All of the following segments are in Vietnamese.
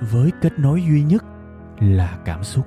với kết nối duy nhất là cảm xúc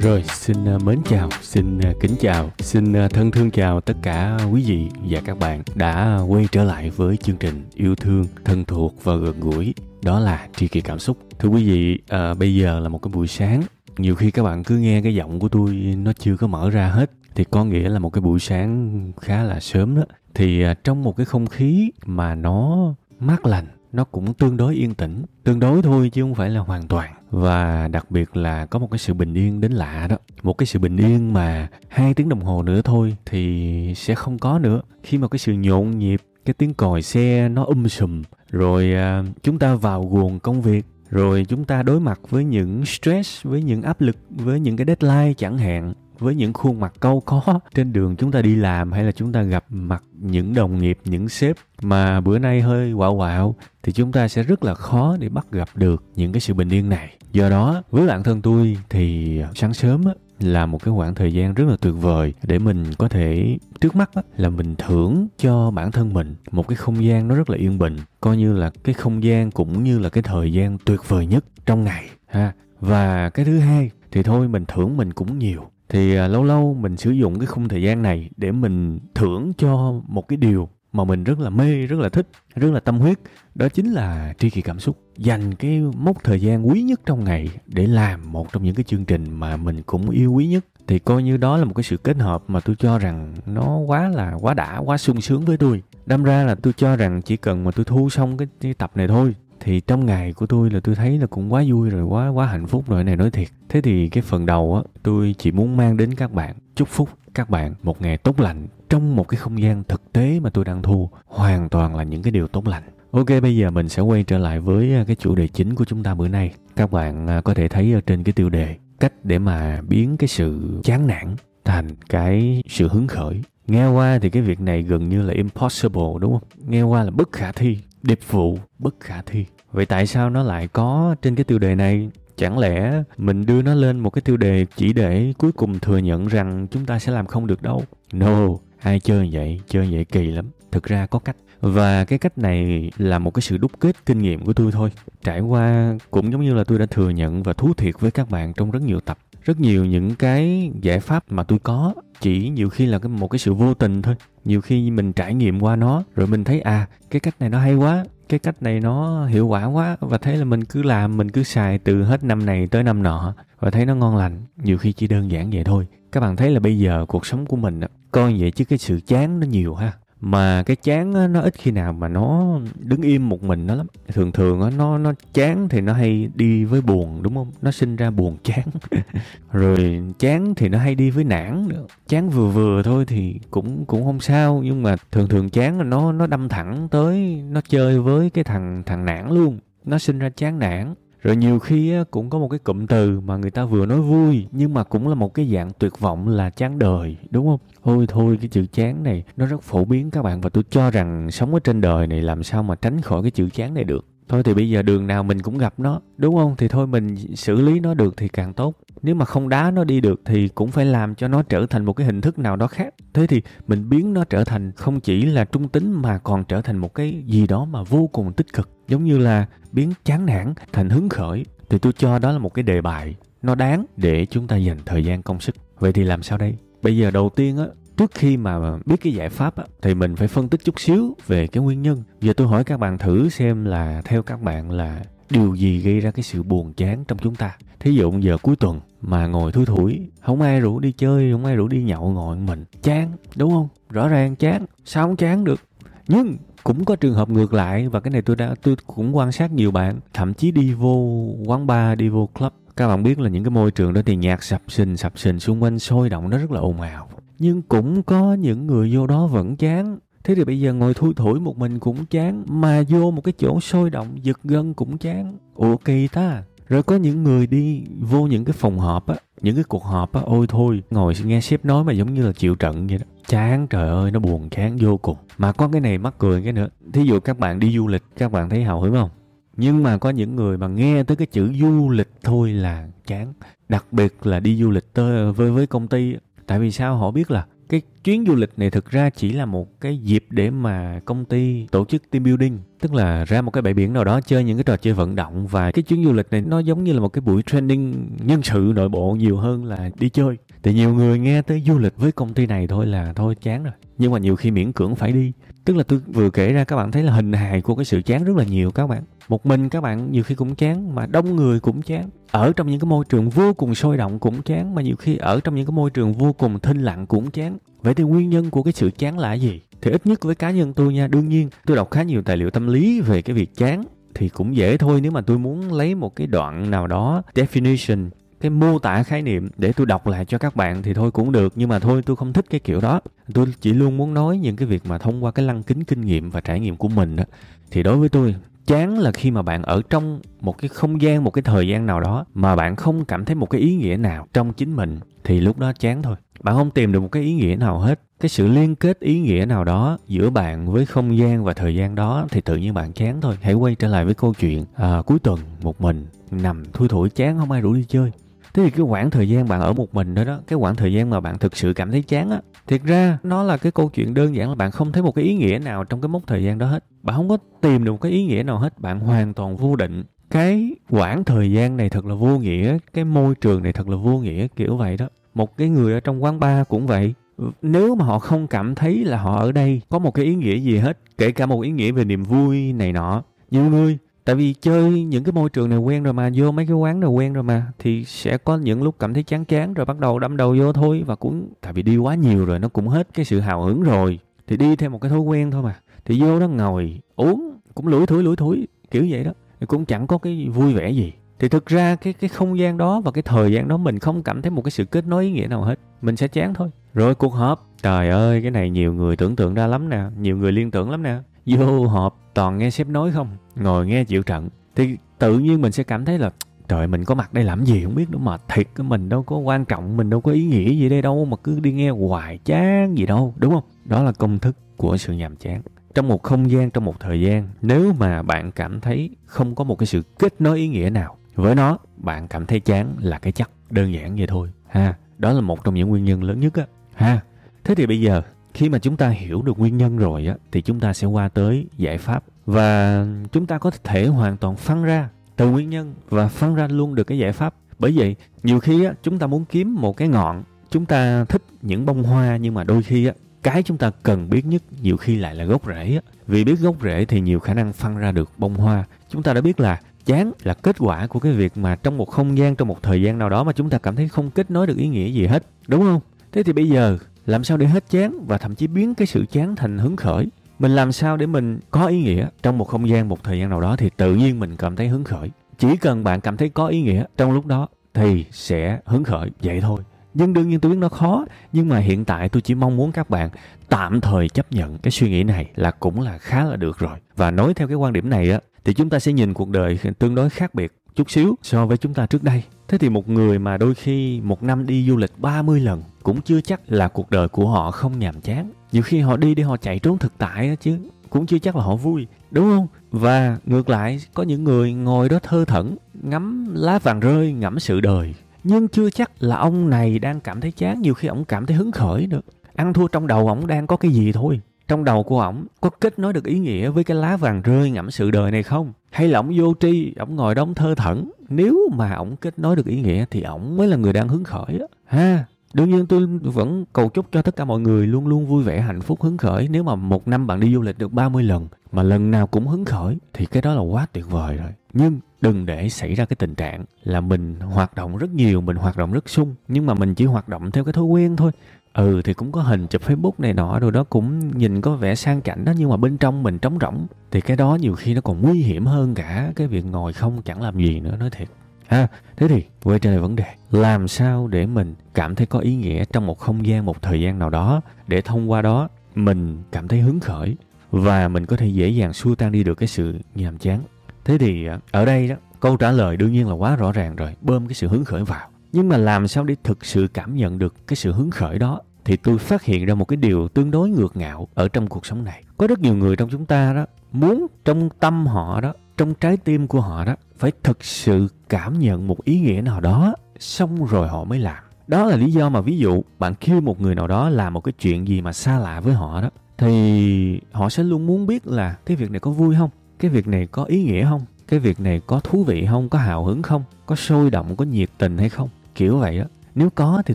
Rồi, xin à, mến chào, xin à, kính chào, xin à, thân thương chào tất cả quý vị và các bạn đã quay trở lại với chương trình yêu thương, thân thuộc và gần gũi. Đó là tri kỷ cảm xúc. Thưa quý vị, à, bây giờ là một cái buổi sáng. Nhiều khi các bạn cứ nghe cái giọng của tôi nó chưa có mở ra hết thì có nghĩa là một cái buổi sáng khá là sớm đó. Thì à, trong một cái không khí mà nó mát lành nó cũng tương đối yên tĩnh tương đối thôi chứ không phải là hoàn toàn và đặc biệt là có một cái sự bình yên đến lạ đó một cái sự bình yên mà hai tiếng đồng hồ nữa thôi thì sẽ không có nữa khi mà cái sự nhộn nhịp cái tiếng còi xe nó um sùm rồi à, chúng ta vào guồng công việc. Rồi chúng ta đối mặt với những stress với những áp lực với những cái deadline chẳng hạn với những khuôn mặt câu có trên đường chúng ta đi làm hay là chúng ta gặp mặt những đồng nghiệp những sếp mà bữa nay hơi quạo quạo thì chúng ta sẽ rất là khó để bắt gặp được những cái sự bình yên này. Do đó với bản thân tôi thì sáng sớm là một cái khoảng thời gian rất là tuyệt vời để mình có thể trước mắt là mình thưởng cho bản thân mình một cái không gian nó rất là yên bình coi như là cái không gian cũng như là cái thời gian tuyệt vời nhất trong ngày ha. Và cái thứ hai thì thôi mình thưởng mình cũng nhiều. Thì à, lâu lâu mình sử dụng cái khung thời gian này để mình thưởng cho một cái điều mà mình rất là mê rất là thích rất là tâm huyết đó chính là tri kỳ cảm xúc dành cái mốc thời gian quý nhất trong ngày để làm một trong những cái chương trình mà mình cũng yêu quý nhất. Thì coi như đó là một cái sự kết hợp mà tôi cho rằng nó quá là quá đã quá sung sướng với tôi. Đâm ra là tôi cho rằng chỉ cần mà tôi thu xong cái, cái tập này thôi thì trong ngày của tôi là tôi thấy là cũng quá vui rồi quá quá hạnh phúc rồi này nói thiệt. Thế thì cái phần đầu á tôi chỉ muốn mang đến các bạn chúc phúc các bạn một ngày tốt lành trong một cái không gian thực tế mà tôi đang thu. Hoàn toàn là những cái điều tốt lành ok, bây giờ mình sẽ quay trở lại với à, cái chủ đề chính của chúng ta bữa nay. Các bạn à, có thể thấy ở trên cái tiêu đề, cách để mà biến cái sự chán nản thành cái sự hứng khởi. Nghe qua thì cái việc này gần như là impossible, đúng không? Nghe qua là bất khả thi, điệp vụ bất khả thi. Vậy tại sao nó lại có trên cái tiêu đề này? Chẳng lẽ mình đưa nó lên một cái tiêu đề chỉ để cuối cùng thừa nhận rằng chúng ta sẽ làm không được đâu? No, ai chơi vậy? Chơi vậy kỳ lắm thực ra có cách. Và cái cách này là một cái sự đúc kết kinh nghiệm của tôi thôi. Trải qua cũng giống như là tôi đã thừa nhận và thú thiệt với các bạn trong rất nhiều tập. Rất nhiều những cái giải pháp mà tôi có, chỉ nhiều khi là một cái sự vô tình thôi. Nhiều khi mình trải nghiệm qua nó, rồi mình thấy à cái cách này nó hay quá, cái cách này nó hiệu quả quá, và thế là mình cứ làm, mình cứ xài từ hết năm này tới năm nọ, và thấy nó ngon lành. Nhiều khi chỉ đơn giản vậy thôi. Các bạn thấy là bây giờ cuộc sống của mình coi vậy chứ cái sự chán nó nhiều ha mà cái chán á, nó ít khi nào mà nó đứng im một mình nó lắm. Thường thường á, nó nó chán thì nó hay đi với buồn đúng không? Nó sinh ra buồn chán. Rồi chán thì nó hay đi với nản. Nữa chán vừa vừa thôi thì cũng cũng không sao. Nhưng mà thường thường chán là nó nó đâm thẳng tới nó chơi với cái thằng thằng nản luôn. Nó sinh ra chán nản rồi nhiều khi cũng có một cái cụm từ mà người ta vừa nói vui, nhưng mà cũng là một cái dạng tuyệt vọng là chán đời, đúng không? Ôi thôi, cái chữ chán này nó rất phổ biến các bạn, và tôi cho rằng sống ở trên đời này làm sao mà tránh khỏi cái chữ chán này được thôi thì bây giờ đường nào mình cũng gặp nó, đúng không? Thì thôi mình xử lý nó được thì càng tốt. Nếu mà không đá nó đi được thì cũng phải làm cho nó trở thành một cái hình thức nào đó khác. Thế thì mình biến nó trở thành không chỉ là trung tính mà còn trở thành một cái gì đó mà vô cùng tích cực. Giống như là biến chán nản thành hứng khởi thì tôi cho đó là một cái đề bài. Nó đáng để chúng ta dành thời gian công sức. Vậy thì làm sao đây? Bây giờ đầu tiên á trước khi mà biết cái giải pháp á, thì mình phải phân tích chút xíu về cái nguyên nhân. Giờ tôi hỏi các bạn thử xem là theo các bạn là điều gì gây ra cái sự buồn chán trong chúng ta. Thí dụ giờ cuối tuần mà ngồi thui thủi không ai rủ đi chơi không ai rủ đi nhậu ngồi mình chán đúng không? Rõ ràng chán sao không chán được? Nhưng cũng có trường hợp ngược lại và cái này tôi đã tôi cũng quan sát nhiều bạn thậm chí đi vô quán bar đi vô club. Các bạn biết là những cái môi trường đó thì nhạc sập sình sập sình xung quanh sôi động nó rất là ồn ào nhưng cũng có những người vô đó vẫn chán. Thế thì bây giờ ngồi thui thủi một mình cũng chán, mà vô một cái chỗ sôi động, giật gân cũng chán. Ủa kỳ ta. Rồi có những người đi vô những cái phòng họp á, những cái cuộc họp á, ôi thôi, ngồi nghe sếp nói mà giống như là chịu trận vậy đó. Chán trời ơi, nó buồn chán vô cùng. Mà có cái này mắc cười cái nữa. Thí dụ các bạn đi du lịch, các bạn thấy hào hứng không? Nhưng mà có những người mà nghe tới cái chữ du lịch thôi là chán. Đặc biệt là đi du lịch tới, với với công ty tại vì sao? Họ biết là cái chuyến du lịch này thực ra chỉ là một cái dịp để mà công ty tổ chức team building, tức là ra một cái bãi biển nào đó chơi những cái trò chơi vận động. Và cái chuyến du lịch này nó giống như là một cái buổi training nhân sự nội bộ nhiều hơn là đi chơi. Thì nhiều người nghe tới du lịch với công ty này thôi là thôi chán rồi. Nhưng mà nhiều khi miễn cưỡng phải đi. Tức là tôi vừa kể ra, các bạn thấy là hình hài của cái sự chán rất là nhiều các bạn. Một mình các bạn nhiều khi cũng chán, mà đông người cũng chán. Ở trong những cái môi trường vô cùng sôi động cũng chán, mà nhiều khi ở trong những cái môi trường vô cùng thinh lặng cũng chán. Vậy thì nguyên nhân của cái sự chán là gì? Thì ít nhất với cá nhân tôi nha, đương nhiên tôi đọc khá nhiều tài liệu tâm lý về cái việc chán thì cũng dễ thôi nếu mà tôi muốn lấy một cái đoạn nào đó, definition, cái mô tả khái niệm để tôi đọc lại cho các bạn thì thôi cũng được, nhưng mà thôi tôi không thích cái kiểu đó. Tôi chỉ luôn muốn nói những cái việc mà thông qua cái lăng kính kinh nghiệm và trải nghiệm của mình đó. Thì đối với tôi, chán là khi mà bạn ở trong một cái không gian, một cái thời gian nào đó mà bạn không cảm thấy một cái ý nghĩa nào trong chính mình thì lúc đó chán thôi bạn không tìm được một cái ý nghĩa nào hết. Cái sự liên kết ý nghĩa nào đó giữa bạn với không gian và thời gian đó thì tự nhiên bạn chán thôi. Hãy quay trở lại với câu chuyện à, cuối tuần một mình nằm thui thủi chán không ai rủ đi chơi. Thế thì cái khoảng thời gian bạn ở một mình đó đó cái khoảng thời gian mà bạn thực sự cảm thấy chán á thiệt ra nó là cái câu chuyện đơn giản là bạn không thấy một cái ý nghĩa nào trong cái mốc thời gian đó hết. Bạn không có tìm được một cái ý nghĩa nào hết bạn hoàn toàn vô định. Cái khoảng thời gian này thật là vô nghĩa cái môi trường này thật là vô nghĩa kiểu vậy đó một cái người ở trong quán bar cũng vậy. Nếu mà họ không cảm thấy là họ ở đây có một cái ý nghĩa gì hết, kể cả một ý nghĩa về niềm vui này nọ. Nhiều người tại vì chơi những cái môi trường này quen rồi mà, vô mấy cái quán này quen rồi mà, thì sẽ có những lúc cảm thấy chán chán rồi bắt đầu đâm đầu vô thôi và cũng, tại vì đi quá nhiều rồi nó cũng hết cái sự hào hứng rồi, thì đi theo một cái thói quen thôi mà. Thì vô đó ngồi, uống, cũng lủi thủi lủi thủi, kiểu vậy đó. Thì cũng chẳng có cái vui vẻ gì thì thực ra cái cái không gian đó và cái thời gian đó mình không cảm thấy một cái sự kết nối ý nghĩa nào hết. Mình sẽ chán thôi. Rồi cuộc họp. Trời ơi, cái này nhiều người tưởng tượng ra lắm nè. Nhiều người liên tưởng lắm nè. Vô họp, toàn nghe sếp nói không? Ngồi nghe chịu trận. Thì tự nhiên mình sẽ cảm thấy là, trời, mình có mặt đây làm gì không biết nữa mà thiệt cái mình đâu có quan trọng, mình đâu có ý nghĩa gì đây đâu mà cứ đi nghe hoài chán gì đâu, đúng không? Đó là công thức của sự nhàm chán. Trong một không gian, trong một thời gian, nếu mà bạn cảm thấy không có một cái sự kết nối ý nghĩa nào với nó, bạn cảm thấy chán là cái chắc đơn giản vậy thôi, ha. Đó là một trong những nguyên nhân lớn nhất á, ha. Thế thì bây giờ, khi mà chúng ta hiểu được nguyên nhân rồi á, thì chúng ta sẽ qua tới giải pháp. Và chúng ta có thể hoàn toàn phân ra từ nguyên nhân và phân ra luôn được cái giải pháp. Bởi vậy, nhiều khi á, chúng ta muốn kiếm một cái ngọn, chúng ta thích những bông hoa nhưng mà đôi khi á, cái chúng ta cần biết nhất nhiều khi lại là gốc rễ á. Vì biết gốc rễ thì nhiều khả năng phân ra được bông hoa. Chúng ta đã biết là chán là kết quả của cái việc mà trong một không gian, trong một thời gian nào đó mà chúng ta cảm thấy không kết nối được ý nghĩa gì hết, đúng không? Thế thì bây giờ, làm sao để hết chán và thậm chí biến cái sự chán thành hứng khởi? Mình làm sao để mình có ý nghĩa trong một không gian, một thời gian nào đó thì tự nhiên mình cảm thấy hứng khởi? Chỉ cần bạn cảm thấy có ý nghĩa trong lúc đó thì sẽ hứng khởi, vậy thôi. Nhưng đương nhiên tôi biết nó khó, nhưng mà hiện tại tôi chỉ mong muốn các bạn tạm thời chấp nhận cái suy nghĩ này là cũng là khá là được rồi. Và nói theo cái quan điểm này á, thì chúng ta sẽ nhìn cuộc đời tương đối khác biệt chút xíu so với chúng ta trước đây. Thế thì một người mà đôi khi một năm đi du lịch 30 lần cũng chưa chắc là cuộc đời của họ không nhàm chán. Nhiều khi họ đi để họ chạy trốn thực tại đó chứ, cũng chưa chắc là họ vui, đúng không? Và ngược lại, có những người ngồi đó thơ thẩn, ngắm lá vàng rơi, ngẫm sự đời, nhưng chưa chắc là ông này đang cảm thấy chán, nhiều khi ông cảm thấy hứng khởi nữa ăn thua trong đầu ổng đang có cái gì thôi trong đầu của ổng có kết nối được ý nghĩa với cái lá vàng rơi ngẫm sự đời này không hay là ổng vô tri ổng ngồi đóng thơ thẩn nếu mà ổng kết nối được ý nghĩa thì ổng mới là người đang hứng khởi đó. ha Đương nhiên tôi vẫn cầu chúc cho tất cả mọi người luôn luôn vui vẻ, hạnh phúc, hứng khởi. Nếu mà một năm bạn đi du lịch được 30 lần mà lần nào cũng hứng khởi thì cái đó là quá tuyệt vời rồi. Nhưng đừng để xảy ra cái tình trạng là mình hoạt động rất nhiều, mình hoạt động rất sung nhưng mà mình chỉ hoạt động theo cái thói quen thôi. Ừ thì cũng có hình chụp Facebook này nọ rồi đó, cũng nhìn có vẻ sang chảnh đó, nhưng mà bên trong mình trống rỗng. Thì cái đó nhiều khi nó còn nguy hiểm hơn cả cái việc ngồi không, chẳng làm gì nữa, nói thiệt. Ha thế thì, quay trở lại vấn đề. Làm sao để mình cảm thấy có ý nghĩa trong một không gian, một thời gian nào đó, để thông qua đó mình cảm thấy hứng khởi và mình có thể dễ dàng xua tan đi được cái sự nhàm chán? Thế thì à, ở đây đó, câu trả lời đương nhiên là quá rõ ràng rồi. Bơm cái sự hứng khởi vào nhưng mà làm sao để thực sự cảm nhận được cái sự hứng khởi đó thì tôi phát hiện ra một cái điều tương đối ngược ngạo ở trong cuộc sống này. Có rất nhiều người trong chúng ta đó muốn trong tâm họ đó, trong trái tim của họ đó, phải thực sự cảm nhận một ý nghĩa nào đó xong rồi họ mới làm. Đó là lý do mà ví dụ bạn kêu một người nào đó làm một cái chuyện gì mà xa lạ với họ đó, thì họ sẽ luôn muốn biết là cái việc này có vui không, cái việc này có ý nghĩa không, cái việc này có thú vị không, có hào hứng không, có sôi động, có nhiệt tình hay không kiểu vậy á, nếu có thì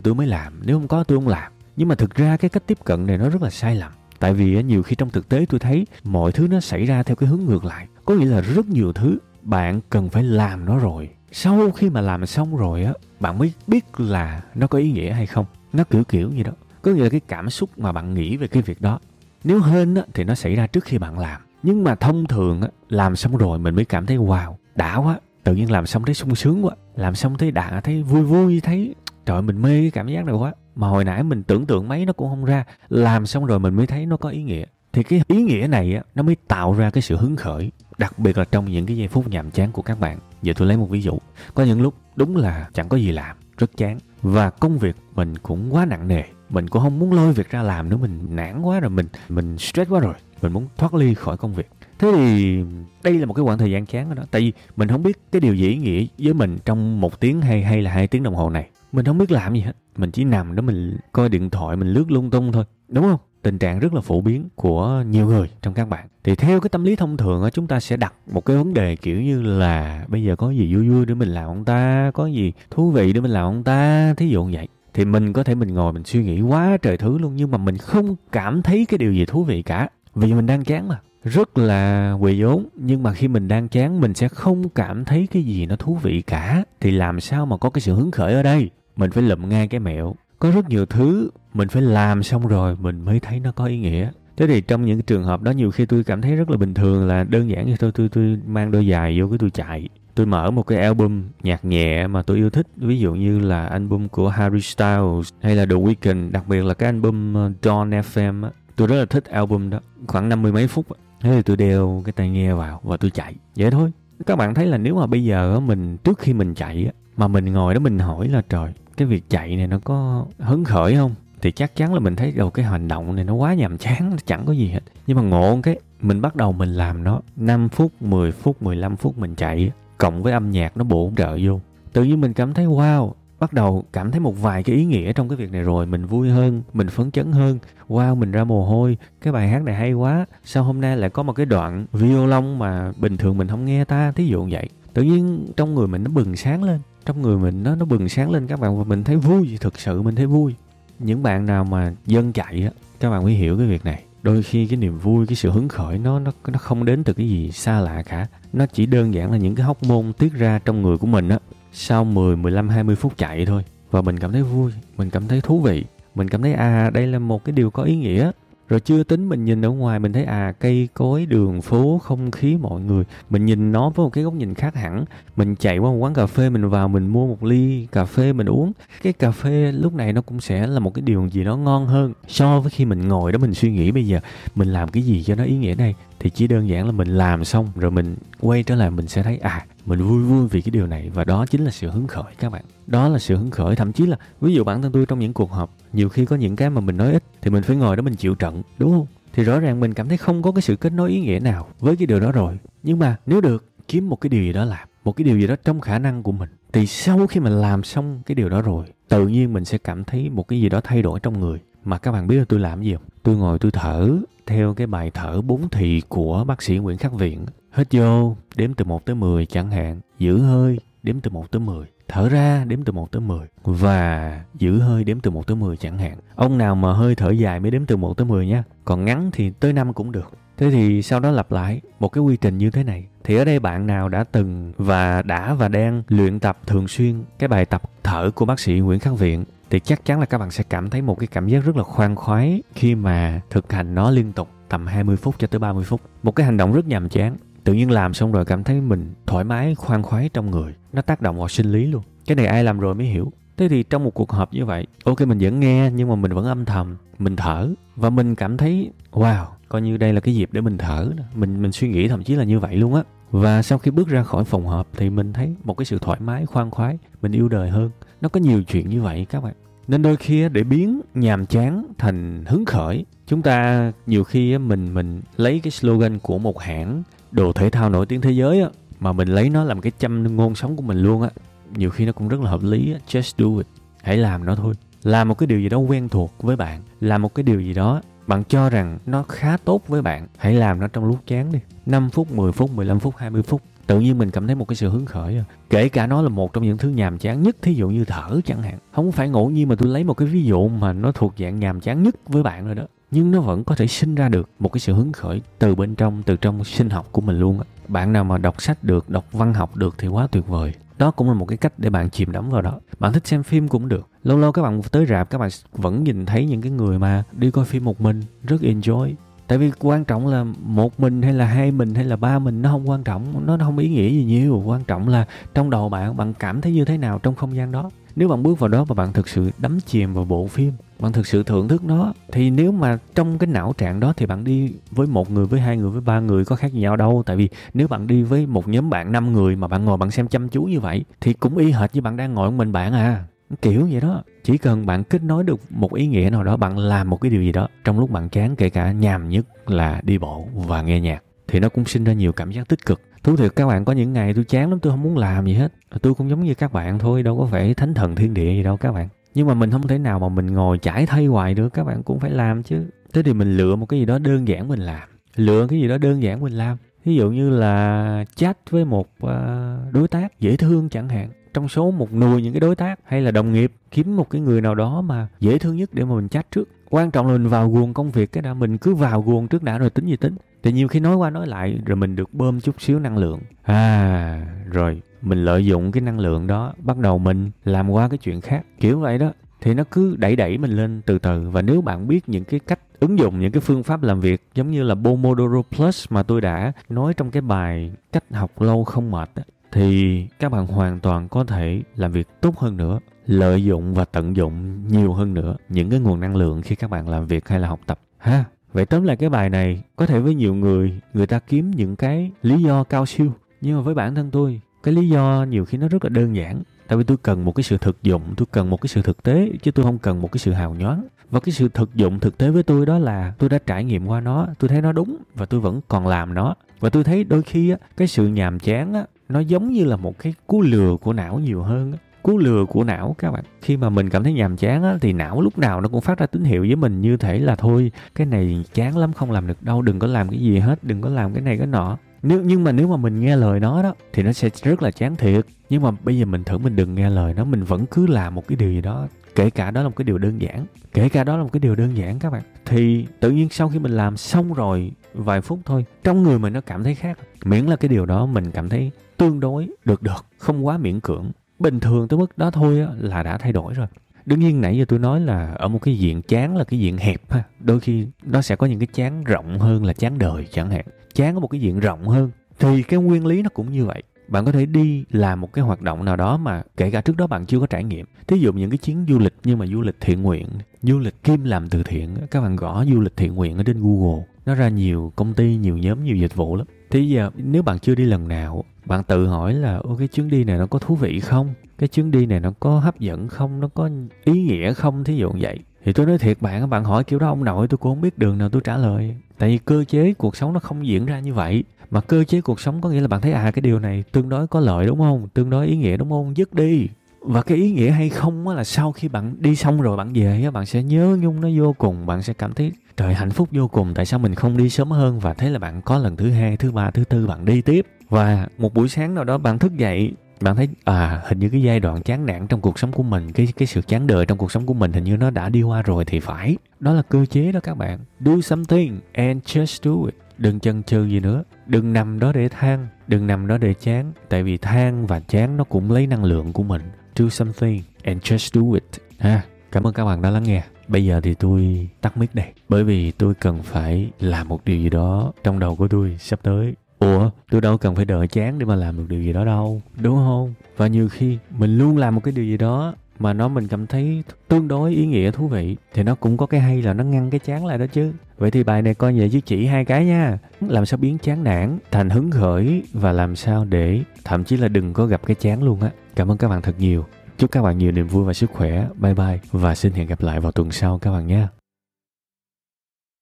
tôi mới làm, nếu không có tôi không làm. Nhưng mà thực ra cái cách tiếp cận này nó rất là sai lầm. Tại vì nhiều khi trong thực tế tôi thấy mọi thứ nó xảy ra theo cái hướng ngược lại. Có nghĩa là rất nhiều thứ bạn cần phải làm nó rồi. Sau khi mà làm xong rồi á, bạn mới biết là nó có ý nghĩa hay không. Nó kiểu kiểu như đó. Có nghĩa là cái cảm xúc mà bạn nghĩ về cái việc đó, nếu hên á, thì nó xảy ra trước khi bạn làm. Nhưng mà thông thường á, làm xong rồi mình mới cảm thấy wow, đã quá tự nhiên làm xong thấy sung sướng quá, làm xong thấy đã thấy vui vui, thấy trời mình mê cái cảm giác này quá. Mà hồi nãy mình tưởng tượng mấy nó cũng không ra, làm xong rồi mình mới thấy nó có ý nghĩa. Thì cái ý nghĩa này á, nó mới tạo ra cái sự hứng khởi, đặc biệt là trong những cái giây phút nhàm chán của các bạn. Giờ tôi lấy một ví dụ. Có những lúc đúng là chẳng có gì làm, rất chán. Và công việc mình cũng quá nặng nề, mình cũng không muốn lôi việc ra làm nữa, mình nản quá rồi, mình mình stress quá rồi mình muốn thoát ly khỏi công việc. Thế thì đây là một cái khoảng thời gian chán đó tại vì mình không biết cái điều gì ý nghĩa với mình trong một tiếng hay hay là hai tiếng đồng hồ này. Mình không biết làm gì hết. Mình chỉ nằm đó, mình coi điện thoại, mình lướt lung tung thôi. Đúng không? Tình trạng rất là phổ biến của nhiều người trong các bạn. Thì theo cái tâm lý thông thường chúng ta sẽ đặt một cái vấn đề kiểu như là bây giờ có gì vui vui để mình làm ông ta? Có gì thú vị để mình làm ông ta? Thí dụ như vậy. Thì mình có thể mình ngồi mình suy nghĩ quá trời thứ luôn, nhưng mà mình không cảm thấy cái điều gì thú vị cả vì mình đang chán mà, rất là quỳ vốn nhưng mà khi mình đang chán, mình sẽ không cảm thấy cái gì nó thú vị cả. Thì làm sao mà có cái sự hứng khởi ở đây? Mình phải lụm ngay cái mẹo. Có rất nhiều thứ mình phải làm xong rồi mình mới thấy nó có ý nghĩa. Thế thì trong những trường hợp đó, nhiều khi tôi cảm thấy rất là bình thường là đơn giản như tôi tôi tôi mang đôi giày vô cái tôi chạy. Tôi mở một cái album nhạc nhẹ mà tôi yêu thích. Ví dụ như là album của Harry Styles hay là The Weeknd. Đặc biệt là cái album ờ, Dawn FM á tôi rất là thích album đó. Khoảng năm mươi mấy phút thế thì tôi đeo cái tai nghe vào và tôi chạy. Vậy thôi. Các bạn thấy là nếu mà bây giờ mình, trước khi mình chạy mà mình ngồi đó mình hỏi là trời, cái việc chạy này nó có hứng khởi không? Thì chắc chắn là mình thấy đầu cái hành động này nó quá nhàm chán, nó chẳng có gì hết. Nhưng mà ngộ cái, mình bắt đầu mình làm nó 5 phút 10 phút 15 phút mình chạy cộng với âm nhạc nó bổ trợ vô. Tự nhiên mình cảm thấy, wow bắt đầu cảm thấy một vài cái ý nghĩa trong cái việc này rồi. Mình vui hơn, mình phấn chấn hơn. Wow, mình ra mồ hôi. Cái bài hát này hay quá. Sao hôm nay lại có một cái đoạn violon mà bình thường mình không nghe ta? Thí dụ vậy. Tự nhiên trong người mình nó bừng sáng lên. Trong người mình nó nó bừng sáng lên. Các bạn và mình thấy vui, thực sự mình thấy vui. Những bạn nào mà dân chạy á, các bạn mới hiểu cái việc này. Đôi khi cái niềm vui, cái sự hứng khởi nó nó nó không đến từ cái gì xa lạ cả. Nó chỉ đơn giản là những cái hóc môn tiết ra trong người của mình á sau 10, 15, 20 phút chạy thôi. Và mình cảm thấy vui mình cảm thấy thú vị. Mình cảm thấy à đây là một cái điều có ý nghĩa. Rồi chưa tính mình nhìn ở ngoài mình thấy à cây cối đường phố không khí mọi người. Mình nhìn nó với một cái góc nhìn khác hẳn. Mình chạy qua một quán cà phê mình vào mình mua một ly cà phê mình uống. Cái cà phê lúc này nó cũng sẽ là một cái điều gì đó ngon hơn so với khi mình ngồi đó mình suy nghĩ bây giờ. Mình làm cái gì cho nó ý nghĩa đây thì chỉ đơn giản là mình làm xong rồi mình quay trở lại mình sẽ thấy à mình vui vui vì cái điều này và đó chính là sự hứng khởi các bạn. Đó là sự hứng khởi, thậm chí là ví dụ bản thân tôi trong những cuộc họp, nhiều khi có những cái mà mình nói ít thì mình phải ngồi đó mình chịu trận, đúng không? Thì rõ ràng mình cảm thấy không có cái sự kết nối ý nghĩa nào với cái điều đó rồi. Nhưng mà nếu được, kiếm một cái điều gì đó làm, một cái điều gì đó trong khả năng của mình, thì sau khi mình làm xong cái điều đó rồi, tự nhiên mình sẽ cảm thấy một cái gì đó thay đổi trong người. Mà các bạn biết là tôi làm gì không? Tôi ngồi tôi thở theo cái bài thở bốn thì của bác sĩ Nguyễn Khắc Viện hít vô, đếm từ 1 tới 10 chẳng hạn giữ hơi, đếm từ 1 tới 10 thở ra, đếm từ 1 tới 10 và giữ hơi, đếm từ 1 tới 10 chẳng hạn. Ông nào mà hơi thở dài mới đếm từ 1 tới 10 nha. Còn ngắn thì tới 5 cũng được. Thế thì sau đó lặp lại một cái quy trình như thế này. Thì ở đây bạn nào đã từng và đã và đang luyện tập thường xuyên cái bài tập thở của bác sĩ Nguyễn Khắc Viện, thì chắc chắn là các bạn sẽ cảm thấy một cái cảm giác rất là khoan khoái khi mà thực hành nó liên tục tầm 20 phút cho tới 30 phút. Một cái hành động rất nhàm chán tự nhiên làm xong rồi cảm thấy mình thoải mái, khoan khoái trong người. Nó tác động vào sinh lý luôn. Cái này ai làm rồi mới hiểu. Thế thì trong một cuộc họp như vậy, ok, mình vẫn nghe nhưng mà mình vẫn âm thầm, mình thở. Và mình cảm thấy, wow, coi như đây là cái dịp để mình thở mình mình suy nghĩ thậm chí là như vậy luôn á. Và sau khi bước ra khỏi phòng họp thì mình thấy một cái sự thoải mái, khoan khoái, mình yêu đời hơn. Nó có nhiều chuyện như vậy các bạn. Nên đôi khi để biến nhàm chán thành hứng khởi, chúng ta nhiều khi mình mình lấy cái slogan của một hãng đồ thể thao nổi tiếng thế giới á, mà mình lấy nó làm cái châm ngôn sống của mình luôn á, nhiều khi nó cũng rất là hợp lý á. Just do it. Hãy làm nó thôi. Làm một cái điều gì đó quen thuộc với bạn. Làm một cái điều gì đó bạn cho rằng nó khá tốt với bạn. Hãy làm nó trong lúc chán đi. 5 phút 10 phút 15 phút 20 phút. Tự nhiên mình cảm thấy một cái sự hứng khởi à. kể cả nó là một trong những thứ nhàm chán nhất, thí dụ như thở chẳng hạn. Không phải ngẫu nhiên mà tôi lấy một cái ví dụ mà nó thuộc dạng nhàm chán nhất với bạn rồi đó nhưng nó vẫn có thể sinh ra được một cái sự hứng khởi từ bên trong, từ trong sinh học của mình luôn á. Bạn nào mà đọc sách được, đọc văn học được thì quá tuyệt vời. Đó cũng là một cái cách để bạn chìm đắm vào đó. Bạn thích xem phim cũng được. Lâu lâu các bạn tới rạp, các bạn vẫn nhìn thấy những cái người mà đi coi phim một mình, rất enjoy. Tại vì quan trọng là một mình hay là hai mình hay là ba mình nó không quan trọng, nó không ý nghĩa gì nhiều. Quan trọng là trong đầu bạn bạn cảm thấy như thế nào trong không gian đó. Nếu bạn bước vào đó và bạn thực sự đắm chìm vào bộ phim bạn thực sự thưởng thức nó. Thì nếu mà trong cái não trạng đó thì bạn đi với một người, với hai người, với ba người có khác nhau đâu. Tại vì nếu bạn đi với một nhóm bạn năm người mà bạn ngồi bạn xem chăm chú như vậy, thì cũng y hệt như bạn đang ngồi một mình bạn à. Kiểu vậy đó. Chỉ cần bạn kết nối được một ý nghĩa nào đó, bạn làm một cái điều gì đó, trong lúc bạn chán, kể cả nhàm nhất là đi bộ và nghe nhạc, thì nó cũng sinh ra nhiều cảm giác tích cực. Thú thiệt, các bạn có những ngày tôi chán lắm, tôi không muốn làm gì hết. Tôi cũng giống như các bạn thôi, đâu có phải thánh thần thiên địa gì đâu các bạn nhưng mà mình không thể nào mà mình ngồi chải thay hoài được, các bạn cũng phải làm chứ. Thế thì mình lựa một cái gì đó đơn giản mình làm. Lựa cái gì đó đơn giản mình làm. Ví dụ như là chat với một ờ, đối tác dễ thương chẳng hạn. Trong số một nùi những cái đối tác hay là đồng nghiệp, kiếm một cái người nào đó mà dễ thương nhất để mà mình chat trước. Quan trọng là mình vào guồng công việc cái đã, mình cứ vào guồng trước đã rồi tính gì tính thì nhiều khi nói qua nói lại rồi mình được bơm chút xíu năng lượng. À rồi mình lợi dụng cái năng lượng đó bắt đầu mình làm qua cái chuyện khác kiểu vậy đó. Thì nó cứ đẩy đẩy mình lên từ từ. Và nếu bạn biết những cái cách ứng dụng những cái phương pháp làm việc giống như là Pomodoro Plus mà tôi đã nói trong cái bài cách học lâu không mệt đó, thì các bạn hoàn toàn có thể làm việc tốt hơn nữa lợi dụng và tận dụng nhiều hơn nữa những cái nguồn năng lượng khi các bạn làm việc hay là học tập. Ha? Vậy tóm lại cái bài này, có thể với nhiều người người ta kiếm những cái lý do cao siêu. Nhưng mà với bản thân tôi, cái lý do nhiều khi nó rất là đơn giản. Tại vì tôi cần một cái sự thực dụng, tôi cần một cái sự thực tế, chứ tôi không cần một cái sự hào nhoáng. Và cái sự thực dụng, thực tế với tôi đó là tôi đã trải nghiệm qua nó, tôi thấy nó đúng và tôi vẫn còn làm nó. Và tôi thấy đôi khi á, cái sự nhàm chán á, nó giống như là một cái cú lừa của não nhiều hơn á cú lừa của não các bạn. Khi mà mình cảm thấy nhàm chán á, thì não lúc nào nó cũng phát ra tín hiệu với mình như thể là thôi cái này chán lắm không làm được đâu đừng có làm cái gì hết đừng có làm cái này cái nọ. Nếu nhưng mà nếu mà mình nghe lời nó đó thì nó sẽ rất là chán thiệt. Nhưng mà bây giờ mình thử mình đừng nghe lời nó mình vẫn cứ làm một cái điều gì đó kể cả đó là một cái điều đơn giản kể cả đó là một cái điều đơn giản các bạn. Thì tự nhiên sau khi mình làm xong rồi vài phút thôi trong người mình nó cảm thấy khác. Miễn là cái điều đó mình cảm thấy tương đối được được không quá miễn cưỡng bình thường tới mức đó thôi á, là đã thay đổi rồi. Đương nhiên nãy giờ tôi nói là ở một cái diện chán là cái diện hẹp ha đôi khi nó sẽ có những cái chán rộng hơn là chán đời chẳng hạn. Chán ở một cái diện rộng hơn thì cái nguyên lý nó cũng như vậy. Bạn có thể đi làm một cái hoạt động nào đó mà kể cả trước đó bạn chưa có trải nghiệm. Thí dụ những cái chuyến du lịch nhưng mà du lịch thiện nguyện du lịch kim làm từ thiện các bạn gõ du lịch thiện nguyện ở trên google nó ra nhiều công ty nhiều nhóm nhiều dịch vụ lắm thì giờ, nếu bạn chưa đi lần nào, bạn tự hỏi là, ô, cái chuyến đi này nó có thú vị không? Cái chuyến đi này nó có hấp dẫn không? Nó có ý nghĩa không? Thí dụ vậy. Thì tôi nói thiệt bạn bạn hỏi kiểu đó ông nội tôi cũng không biết đường nào tôi trả lời. Tại vì cơ chế cuộc sống nó không diễn ra như vậy. Mà cơ chế cuộc sống có nghĩa là bạn thấy à cái điều này tương đối có lợi đúng không? Tương đối ý nghĩa đúng không? Dứt đi. Và cái ý nghĩa hay không là sau khi bạn đi xong rồi bạn về á, bạn sẽ nhớ nhung nó vô cùng. Bạn sẽ cảm thấy trời hạnh phúc vô cùng, tại sao mình không đi sớm hơn và thế là bạn có lần thứ hai, thứ ba, thứ tư bạn đi tiếp? Và một buổi sáng nào đó bạn thức dậy, bạn thấy à hình như cái giai đoạn chán nản trong cuộc sống của mình, cái cái sự chán đời trong cuộc sống của mình hình như nó đã đi qua rồi thì phải. Đó là cơ chế đó các bạn. Do something and just do it. Đừng chần chừ gì nữa. Đừng nằm đó để than, đừng nằm đó để chán. Tại vì than và chán nó cũng lấy năng lượng của mình. Do something and just do it. Ha, cảm ơn các bạn đã lắng nghe bây giờ thì tôi tắt mic đây, bởi vì tôi cần phải làm một điều gì đó trong đầu của tôi sắp tới. Ủa, tôi đâu cần phải đợi chán để mà làm được điều gì đó đâu, đúng không? Và nhiều khi mình luôn làm một cái điều gì đó mà nó mình cảm thấy tương đối ý nghĩa, thú vị, thì nó cũng có cái hay là nó ngăn cái chán lại đó chứ. Vậy thì bài này coi như với chỉ hai cái nha. Làm sao biến chán nản thành hứng khởi và làm sao để thậm chí là đừng có gặp cái chán luôn á. Cảm ơn các bạn thật nhiều chúc các bạn nhiều niềm vui và sức khỏe. Bye bye và xin hẹn gặp lại vào tuần sau các bạn nhé.